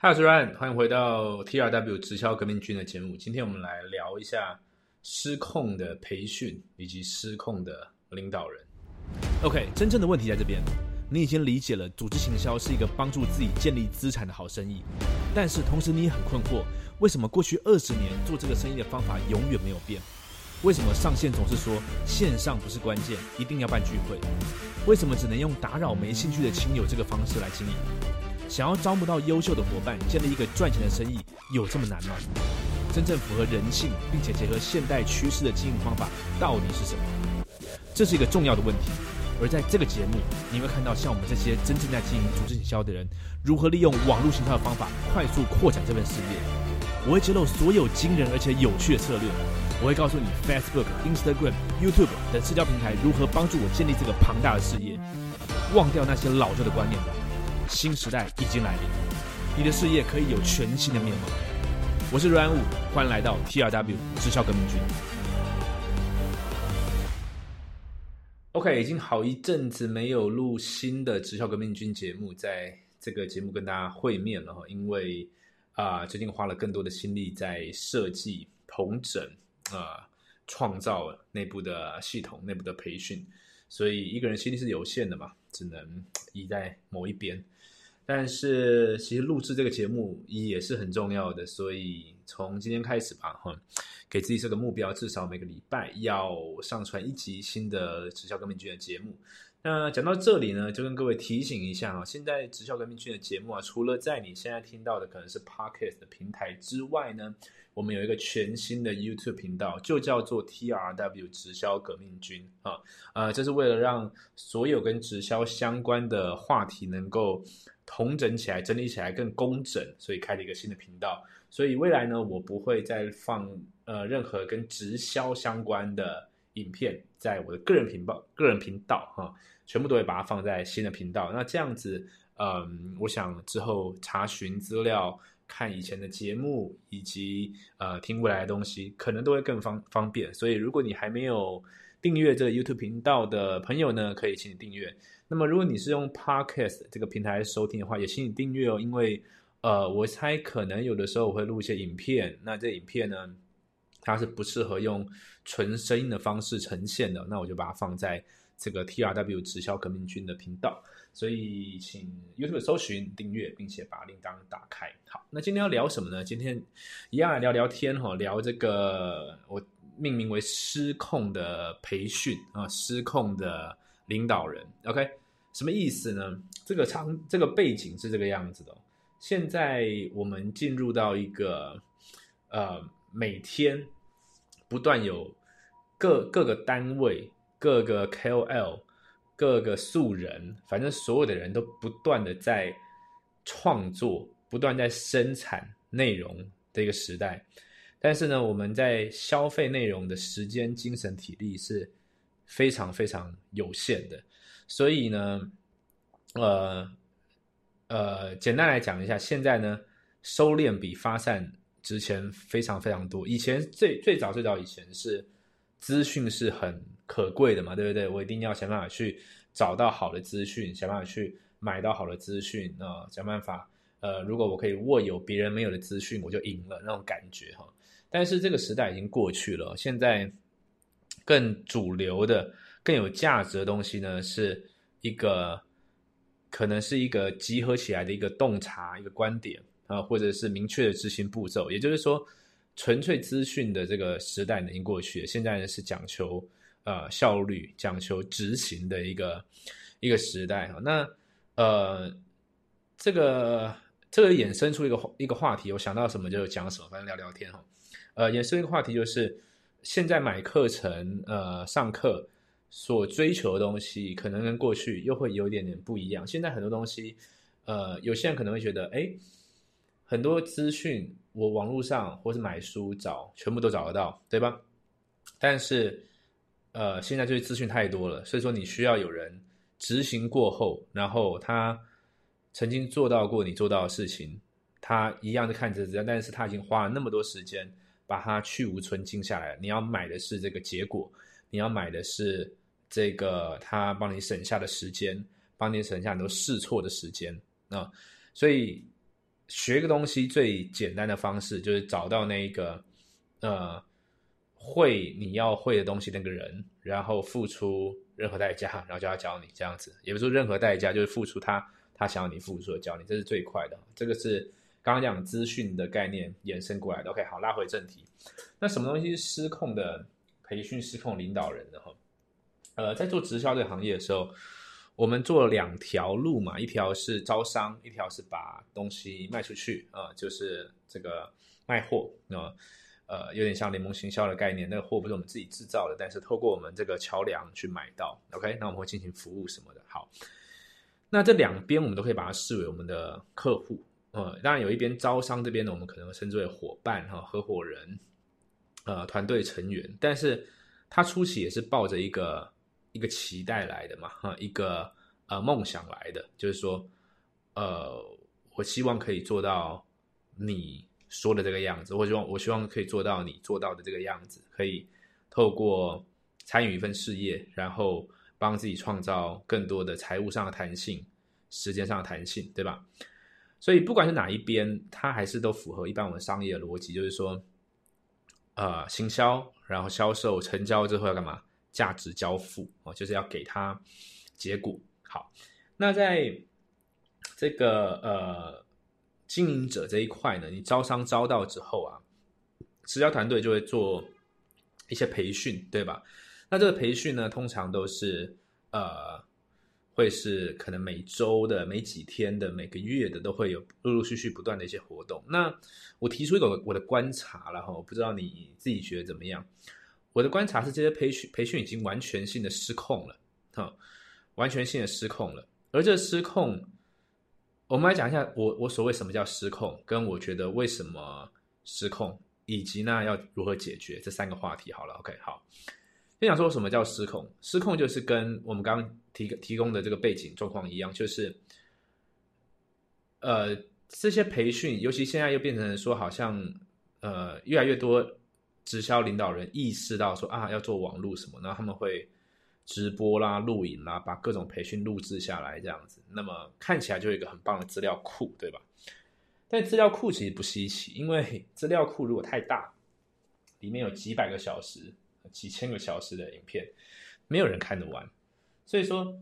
嗨，我是 Ryan，欢迎回到 TRW 直销革命军的节目。今天我们来聊一下失控的培训以及失控的领导人。OK，真正的问题在这边，你已经理解了组织行销是一个帮助自己建立资产的好生意，但是同时你也很困惑，为什么过去二十年做这个生意的方法永远没有变？为什么上线总是说线上不是关键，一定要办聚会？为什么只能用打扰没兴趣的亲友这个方式来经营？想要招募到优秀的伙伴，建立一个赚钱的生意，有这么难吗？真正符合人性，并且结合现代趋势的经营方法，到底是什么？这是一个重要的问题。而在这个节目，你会看到像我们这些真正在经营组织营销的人，如何利用网络行销的方法，快速扩展这份事业。我会揭露所有惊人而且有趣的策略。我会告诉你，Facebook、Instagram、YouTube 等社交平台如何帮助我建立这个庞大的事业。忘掉那些老旧的观念吧。新时代已经来临，你的事业可以有全新的面貌。我是阮武，欢迎来到 TRW 直销革命军。OK，已经好一阵子没有录新的直销革命军节目，在这个节目跟大家会面了哈，因为啊，最近花了更多的心力在设计、同整啊，创造内部的系统、内部的培训，所以一个人心力是有限的嘛，只能移在某一边。但是其实录制这个节目也是很重要的，所以从今天开始吧，哈，给自己设个目标，至少每个礼拜要上传一集新的直销革命军的节目。那讲到这里呢，就跟各位提醒一下啊，现在直销革命军的节目啊，除了在你现在听到的可能是 Podcast 的平台之外呢，我们有一个全新的 YouTube 频道，就叫做 TRW 直销革命军啊，呃，这是为了让所有跟直销相关的话题能够。统整起来，整理起来更工整，所以开了一个新的频道。所以未来呢，我不会再放呃任何跟直销相关的影片在我的个人频道、个人频道哈，全部都会把它放在新的频道。那这样子，嗯，我想之后查询资料、看以前的节目以及呃听未来的东西，可能都会更方方便。所以如果你还没有订阅这个 YouTube 频道的朋友呢，可以请你订阅。那么，如果你是用 Podcast 这个平台收听的话，也请你订阅哦。因为，呃，我猜可能有的时候我会录一些影片，那这影片呢，它是不适合用纯声音的方式呈现的，那我就把它放在这个 TRW 直销革命军的频道。所以，请 YouTube 搜寻订阅，并且把铃铛打开。好，那今天要聊什么呢？今天一样来聊聊天哈，聊这个我命名为失控的培训啊，失控的。领导人，OK，什么意思呢？这个场这个背景是这个样子的。现在我们进入到一个呃，每天不断有各各个单位、各个 KOL、各个素人，反正所有的人都不断的在创作、不断在生产内容的一个时代。但是呢，我们在消费内容的时间、精神、体力是。非常非常有限的，所以呢，呃呃，简单来讲一下，现在呢，收敛比发散值钱非常非常多。以前最最早最早以前是资讯是很可贵的嘛，对不对？我一定要想办法去找到好的资讯，想办法去买到好的资讯啊，想办法呃，如果我可以握有别人没有的资讯，我就赢了那种感觉哈。但是这个时代已经过去了，现在。更主流的、更有价值的东西呢，是一个可能是一个集合起来的一个洞察、一个观点啊，或者是明确的执行步骤。也就是说，纯粹资讯的这个时代已经过去，现在呢是讲求呃效率、讲求执行的一个一个时代哈。那呃，这个这个衍生出一个一个话题，我想到什么就讲什么，反正聊聊天哈。呃，衍生一个话题就是。现在买课程，呃，上课所追求的东西，可能跟过去又会有一点点不一样。现在很多东西，呃，有些人可能会觉得，哎，很多资讯我网络上或是买书找，全部都找得到，对吧？但是，呃，现在这些资讯太多了，所以说你需要有人执行过后，然后他曾经做到过你做到的事情，他一样的看着这但是他已经花了那么多时间。把它去无存精下来，你要买的是这个结果，你要买的是这个他帮你省下的时间，帮你省下很多试错的时间啊。所以学一个东西最简单的方式就是找到那一个呃会你要会的东西那个人，然后付出任何代价，然后叫他教你这样子，也不是说任何代价，就是付出他他想要你付出的教你，这是最快的。这个是刚刚讲资讯的概念延伸过来的。OK，好，拉回正题。那什么东西失控的培训、失控领导人呢哈？呃，在做直销这个行业的时候。我们做了两条路嘛，一条是招商，一条是把东西卖出去啊，就是这个卖货啊，呃，有点像联盟行销的概念。那个货不是我们自己制造的，但是透过我们这个桥梁去买到。OK，那我们会进行服务什么的。好，那这两边我们都可以把它视为我们的客户。呃，当然有一边招商这边呢，我们可能称之为伙伴哈，合伙人，呃，团队成员。但是他初期也是抱着一个。一个期待来的嘛，哈，一个呃梦想来的，就是说，呃，我希望可以做到你说的这个样子，我希望我希望可以做到你做到的这个样子，可以透过参与一份事业，然后帮自己创造更多的财务上的弹性、时间上的弹性，对吧？所以不管是哪一边，它还是都符合一般我们商业的逻辑，就是说，呃，行销，然后销售成交之后要干嘛？价值交付哦，就是要给他结果。好，那在这个呃经营者这一块呢，你招商招到之后啊，直销团队就会做一些培训，对吧？那这个培训呢，通常都是呃，会是可能每周的、每几天的、每个月的，都会有陆陆续续不断的一些活动。那我提出一个我的观察了哈，我不知道你自己觉得怎么样。我的观察是，这些培训培训已经完全性的失控了，哈，完全性的失控了。而这失控，我们来讲一下，我我所谓什么叫失控，跟我觉得为什么失控，以及呢要如何解决这三个话题。好了，OK，好，先讲说什么叫失控。失控就是跟我们刚刚提提供的这个背景状况一样，就是，呃，这些培训，尤其现在又变成说，好像呃越来越多。直销领导人意识到说啊，要做网络什么，然后他们会直播啦、录影啦，把各种培训录制下来，这样子，那么看起来就有一个很棒的资料库，对吧？但资料库其实不稀奇，因为资料库如果太大，里面有几百个小时、几千个小时的影片，没有人看得完。所以说，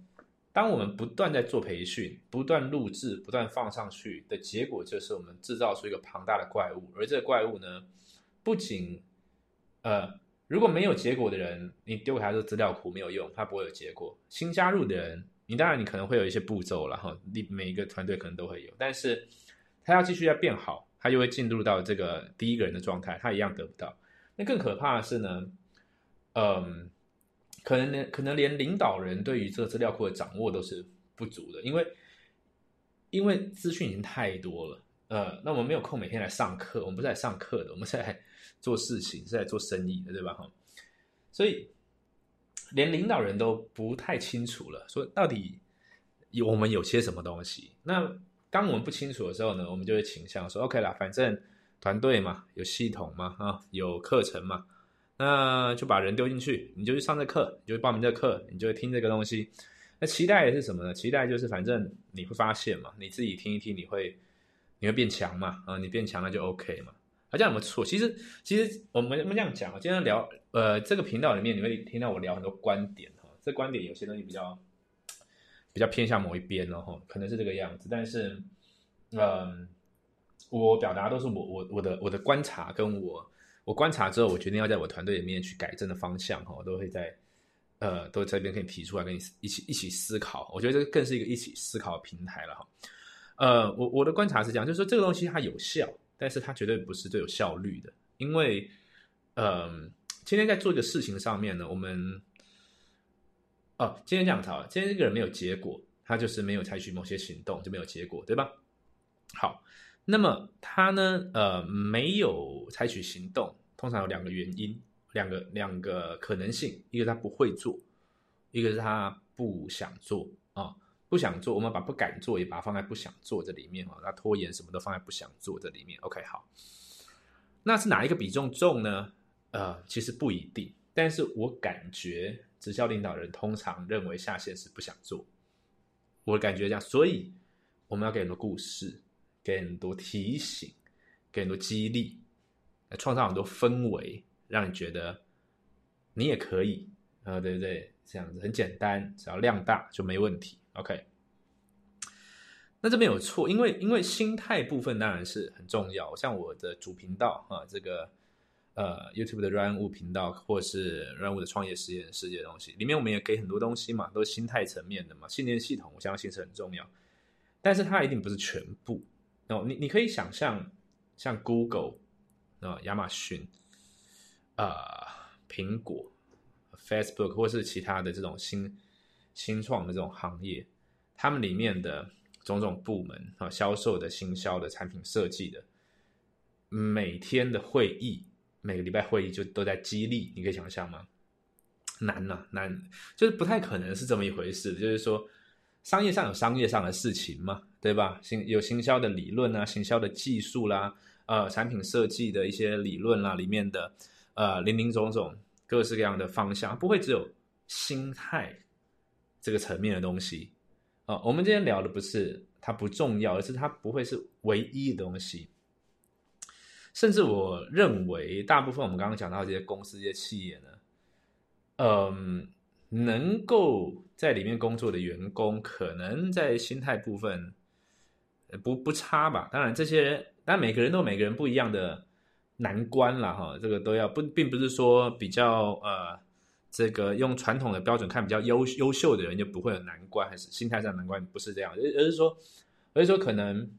当我们不断在做培训、不断录制、不断放上去的结果，就是我们制造出一个庞大的怪物，而这个怪物呢，不仅呃，如果没有结果的人，你丢给他这个资料库没有用，他不会有结果。新加入的人，你当然你可能会有一些步骤了哈，你每一个团队可能都会有，但是他要继续要变好，他就会进入到这个第一个人的状态，他一样得不到。那更可怕的是呢，嗯，可能连可能连领导人对于这个资料库的掌握都是不足的，因为因为资讯已经太多了。呃，那我们没有空每天来上课，我们不是来上课的，我们是来做事情，是在做生意的，对吧？哈，所以连领导人都不太清楚了，说到底有我们有些什么东西。那当我们不清楚的时候呢，我们就会倾向说，OK 啦，反正团队嘛，有系统嘛，啊，有课程嘛，那就把人丢进去，你就去上这课，你就报名这课，你就会听这个东西。那期待是什么呢？期待就是反正你会发现嘛，你自己听一听，你会。你会变强嘛？啊，你变强了就 OK 嘛？啊，这样有没错？其实，其实我们我们这样讲啊，今天聊呃这个频道里面，你会听到我聊很多观点哈。这观点有些东西比较比较偏向某一边哦，可能是这个样子。但是，嗯，我表达都是我我我的我的观察，跟我我观察之后，我决定要在我团队里面去改正的方向哈，我都会在呃都这边可以提出来跟你一起一起思考。我觉得这个更是一个一起思考的平台了哈。呃，我我的观察是这样，就是说这个东西它有效，但是它绝对不是最有效率的，因为，嗯，今天在做一个事情上面呢，我们，哦，今天这样子啊，今天这个人没有结果，他就是没有采取某些行动，就没有结果，对吧？好，那么他呢，呃，没有采取行动，通常有两个原因，两个两个可能性，一个他不会做，一个是他不想做啊。不想做，我们把不敢做也把它放在不想做这里面哈，那拖延什么都放在不想做这里面。OK，好，那是哪一个比重重呢？呃，其实不一定，但是我感觉直销领导人通常认为下线是不想做，我感觉这样，所以我们要给很多故事，给很多提醒，给很多激励，创造很多氛围，让你觉得你也可以啊，对不对？这样子很简单，只要量大就没问题。OK，那这边有错，因为因为心态部分当然是很重要。像我的主频道啊，这个呃 YouTube 的 Run 物频道，或是 Run 物的创业实验世界的东西，里面我们也给很多东西嘛，都是心态层面的嘛，信念系统，我相信是很重要。但是它一定不是全部哦。你你可以想象，像 Google 啊、亚马逊啊、苹果。Facebook 或是其他的这种新新创的这种行业，他们里面的种种部门啊，销售的、行销的、产品设计的，每天的会议，每个礼拜会议就都在激励，你可以想象吗？难呐，难，就是不太可能是这么一回事。就是说，商业上有商业上的事情嘛，对吧？行有行销的理论啊，行销的技术啦，呃，产品设计的一些理论啦，里面的呃，林林总总。各式各样的方向，不会只有心态这个层面的东西啊。我们今天聊的不是它不重要，而是它不会是唯一的东西。甚至我认为，大部分我们刚刚讲到这些公司、这些企业呢，嗯，能够在里面工作的员工，可能在心态部分不不差吧。当然，这些人，但每个人都有每个人不一样的。难关了哈，这个都要不，并不是说比较呃，这个用传统的标准看比较优优秀的人就不会有难关，还是心态上难关，不是这样，而而是说，而是说可能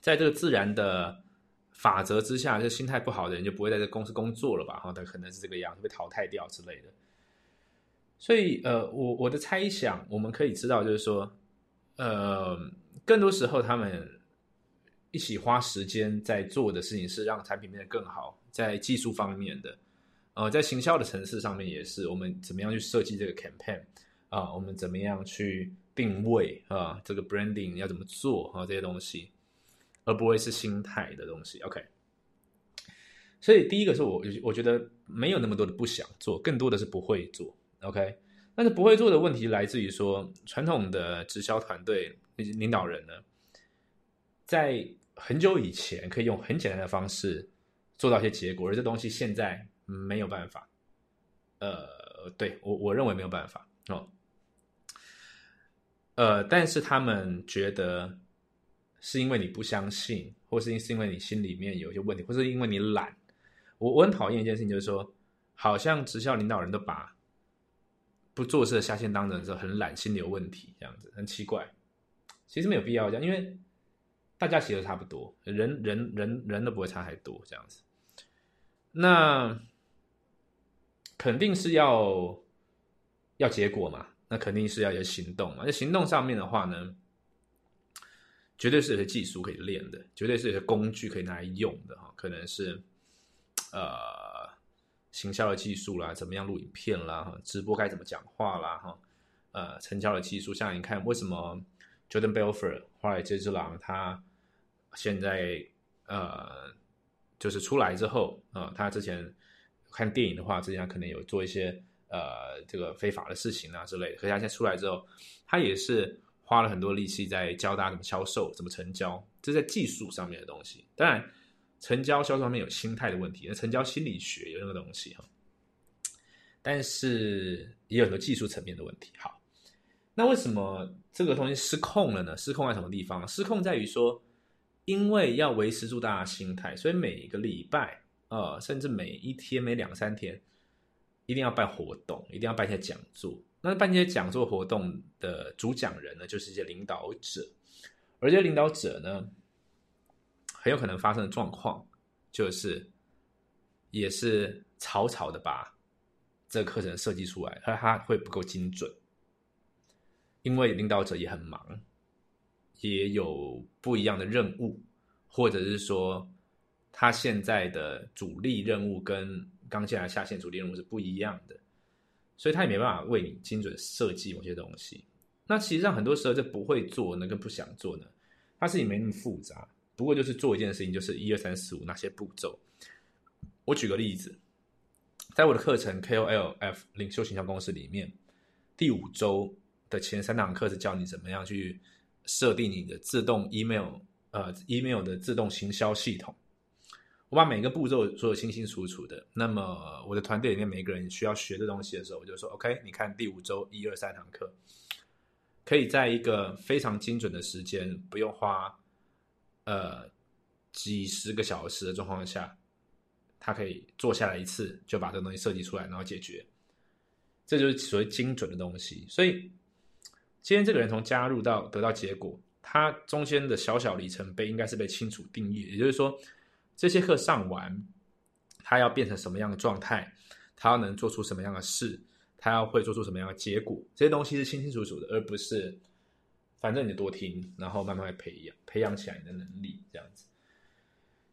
在这个自然的法则之下，就心态不好的人就不会在这公司工作了吧？哈，他可能是这个样，被淘汰掉之类的。所以呃，我我的猜想，我们可以知道，就是说，呃，更多时候他们。一起花时间在做的事情是让产品变得更好，在技术方面的，呃，在行销的层次上面也是，我们怎么样去设计这个 campaign 啊，我们怎么样去定位啊，这个 branding 要怎么做啊，这些东西，而不会是心态的东西。OK，所以第一个是我我觉得没有那么多的不想做，更多的是不会做。OK，但是不会做的问题来自于说，传统的直销团队领导人呢，在很久以前可以用很简单的方式做到一些结果，而这东西现在没有办法。呃，对我我认为没有办法哦。呃，但是他们觉得是因为你不相信，或是是因为你心里面有一些问题，或是因为你懒。我我很讨厌一件事情，就是说，好像直销领导人都把不做事的下线当成是很懒，心里有问题这样子，很奇怪。其实没有必要这样，因为。大家其实差不多，人人人人都不会差太多这样子。那肯定是要要结果嘛，那肯定是要有行动嘛。那行动上面的话呢，绝对是有些技术可以练的，绝对是有些工具可以拿来用的哈。可能是呃行销的技术啦，怎么样录影片啦，直播该怎么讲话啦，哈，呃，成交的技术，像你看为什么？Jordan Belfort，华尔街之狼，他现在呃，就是出来之后啊，他之前看电影的话，之前可能有做一些呃这个非法的事情啊之类的。可是他现在出来之后，他也是花了很多力气在教大家怎么销售、怎么成交，这在技术上面的东西。当然，成交销售上面有心态的问题，那成交心理学有那个东西哈。但是也有很多技术层面的问题。好。那为什么这个东西失控了呢？失控在什么地方？失控在于说，因为要维持住大家心态，所以每个礼拜，呃，甚至每一天、每两三天，一定要办活动，一定要办一些讲座。那办一些讲座活动的主讲人呢，就是一些领导者，而这些领导者呢，很有可能发生的状况，就是也是草草的把这个课程设计出来，而他会不够精准。因为领导者也很忙，也有不一样的任务，或者是说他现在的主力任务跟刚进来下线主力任务是不一样的，所以他也没办法为你精准设计某些东西。那其实上很多时候这不会做呢，跟不想做呢，它事情没那么复杂，不过就是做一件事情，就是一二三四五那些步骤。我举个例子，在我的课程 KOLF 领袖形象公司里面，第五周。的前三堂课是教你怎么样去设定你的自动 email 呃 email 的自动行销系统。我把每个步骤做的清清楚楚的。那么我的团队里面每个人需要学的东西的时候，我就说 OK，你看第五周一二三堂课，可以在一个非常精准的时间，不用花呃几十个小时的状况下，他可以坐下来一次就把这个东西设计出来，然后解决。这就是所谓精准的东西。所以今天这个人从加入到得到结果，他中间的小小里程碑应该是被清楚定义。也就是说。这些课上完，他要变成什么样的状态？他要能做出什么样的事？他要会做出什么样的结果？这些东西是清清楚楚的，而不是反正你多听，然后慢慢培养培养起来你的能力这样子。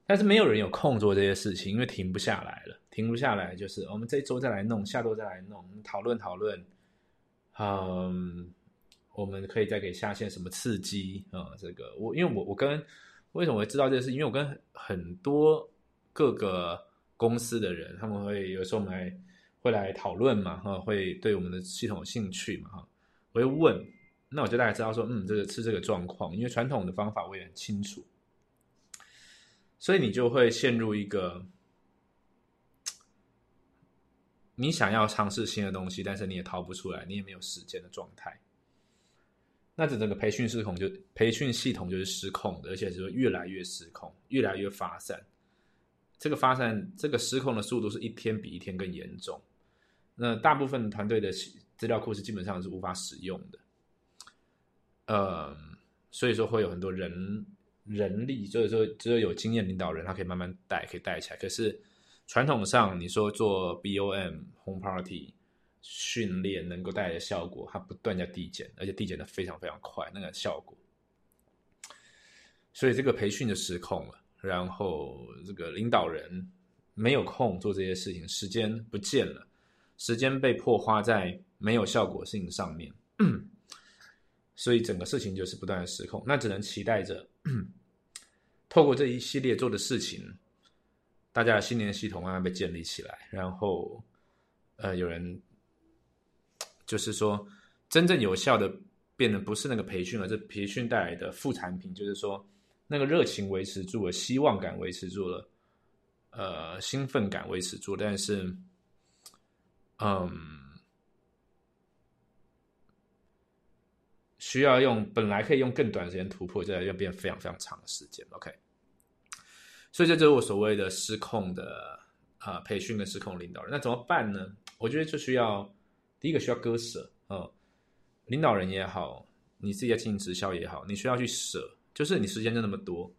但是没有人有空做这些事情，因为停不下来了，停不下来就是我们这一周再来弄，下周再来弄，讨论讨论。嗯，我们可以再给下线什么刺激啊？这个我因为我我跟。为什么会知道这个事？因为我跟很多各个公司的人，他们会有时候我们来会来讨论嘛，哈，会对我们的系统有兴趣嘛，哈，我会问，那我就大概知道说，嗯，这个是这个状况，因为传统的方法我也很清楚，所以你就会陷入一个你想要尝试新的东西，但是你也逃不出来，你也没有时间的状态。那这整个培训失控，就培训系统就是失控的，而且是越来越失控，越来越发散。这个发散，这个失控的速度是一天比一天更严重。那大部分团队的资料库是基本上是无法使用的。呃，所以说会有很多人人力，就是说只有有经验领导人，他可以慢慢带，可以带起来。可是传统上，你说做 BOM Home Party。训练能够带来的效果，它不断在递减，而且递减的非常非常快，那个效果。所以这个培训就失控了，然后这个领导人没有空做这些事情，时间不见了，时间被迫花在没有效果的事情上面，所以整个事情就是不断的失控。那只能期待着，透过这一系列做的事情，大家的新年系统慢慢被建立起来，然后呃有人。就是说，真正有效的变得不是那个培训，而是培训带来的副产品。就是说，那个热情维持住了，希望感维持住了，呃，兴奋感维持住。但是，嗯，需要用本来可以用更短时间突破，现在要变非常非常长的时间。OK，所以这就是我所谓的失控的啊培训的失控领导人。那怎么办呢？我觉得就需要。第一个需要割舍，呃，领导人也好，你自己在进行直销也好，你需要去舍，就是你时间就那么多，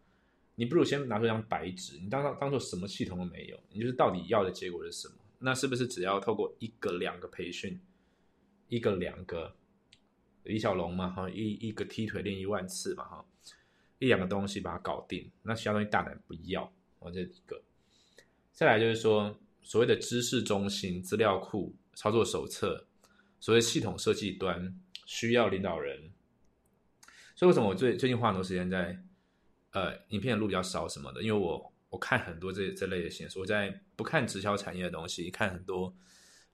你不如先拿出一张白纸，你当当当做什么系统都没有，你就是到底要的结果是什么？那是不是只要透过一个两个培训，一个两个李小龙嘛，哈，一一个踢腿练一万次嘛，哈，一两个东西把它搞定，那其他东西大胆不要，我这一个，再来就是说所谓的知识中心、资料库、操作手册。所谓系统设计端需要领导人，所以为什么我最最近花很多时间在呃影片的录比较少什么的？因为我我看很多这这类的线索，我在不看直销产业的东西，看很多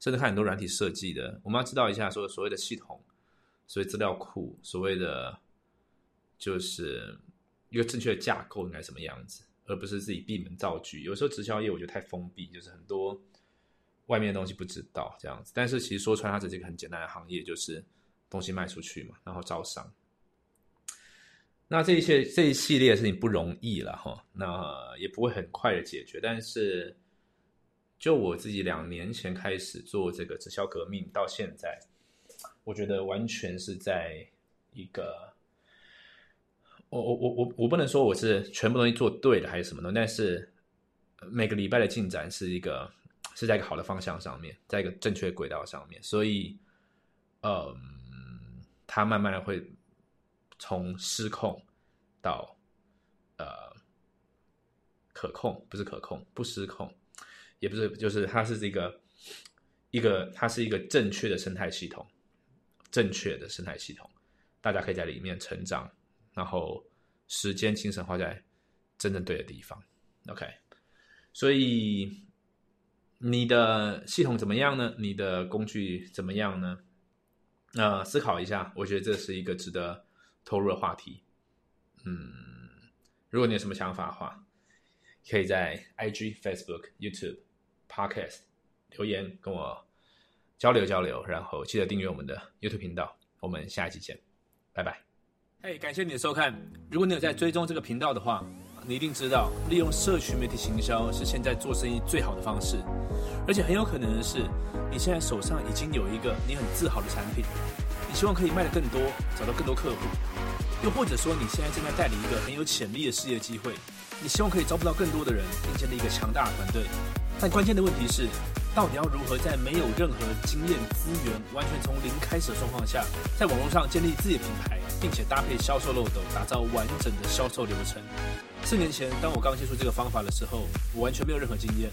甚至看很多软体设计的。我们要知道一下，说所谓的系统，所谓资料库，所谓的就是一个正确的架构应该什么样子，而不是自己闭门造车。有时候直销业我觉得太封闭，就是很多。外面的东西不知道这样子，但是其实说穿，它只是一个很简单的行业，就是东西卖出去嘛，然后招商。那这一些这一系列事情不容易了哈，那也不会很快的解决。但是，就我自己两年前开始做这个直销革命到现在，我觉得完全是在一个，我我我我我不能说我是全部东西做对了还是什么的，但是每个礼拜的进展是一个。是在一个好的方向上面，在一个正确轨道上面，所以，嗯，它慢慢的会从失控到呃可控，不是可控，不失控，也不是，就是它是这个一个，它是一个正确的生态系统，正确的生态系统，大家可以在里面成长，然后时间精神花在真正对的地方，OK，所以。你的系统怎么样呢？你的工具怎么样呢？那思考一下，我觉得这是一个值得投入的话题。嗯，如果你有什么想法的话，可以在 IG、Facebook、YouTube、Podcast 留言跟我交流交流，然后记得订阅我们的 YouTube 频道。我们下一期见，拜拜。嘿，感谢你的收看。如果你有在追踪这个频道的话，你一定知道，利用社群媒体行销是现在做生意最好的方式。而且很有可能的是，你现在手上已经有一个你很自豪的产品，你希望可以卖得更多，找到更多客户。又或者说，你现在正在代理一个很有潜力的事业机会，你希望可以招募到更多的人，并建立一个强大的团队。但关键的问题是，到底要如何在没有任何经验、资源、完全从零开始的状况下，在网络上建立自己的品牌？并且搭配销售漏斗，打造完整的销售流程。四年前，当我刚接触这个方法的时候，我完全没有任何经验。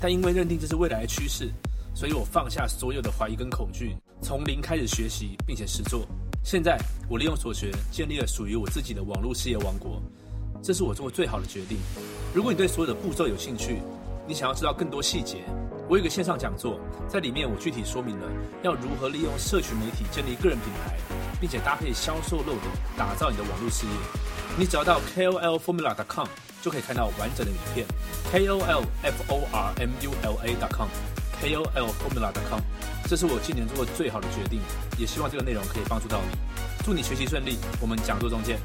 但因为认定这是未来的趋势，所以我放下所有的怀疑跟恐惧，从零开始学习，并且实做。现在，我利用所学，建立了属于我自己的网络事业王国。这是我做过最好的决定。如果你对所有的步骤有兴趣，你想要知道更多细节，我有个线上讲座，在里面我具体说明了要如何利用社群媒体建立个人品牌。并且搭配销售漏斗，打造你的网络事业。你只要到 KOLFormula.com 就可以看到完整的影片。KOLFormula.com，KOLFormula.com，这是我今年做过最好的决定，也希望这个内容可以帮助到你。祝你学习顺利，我们讲座中见。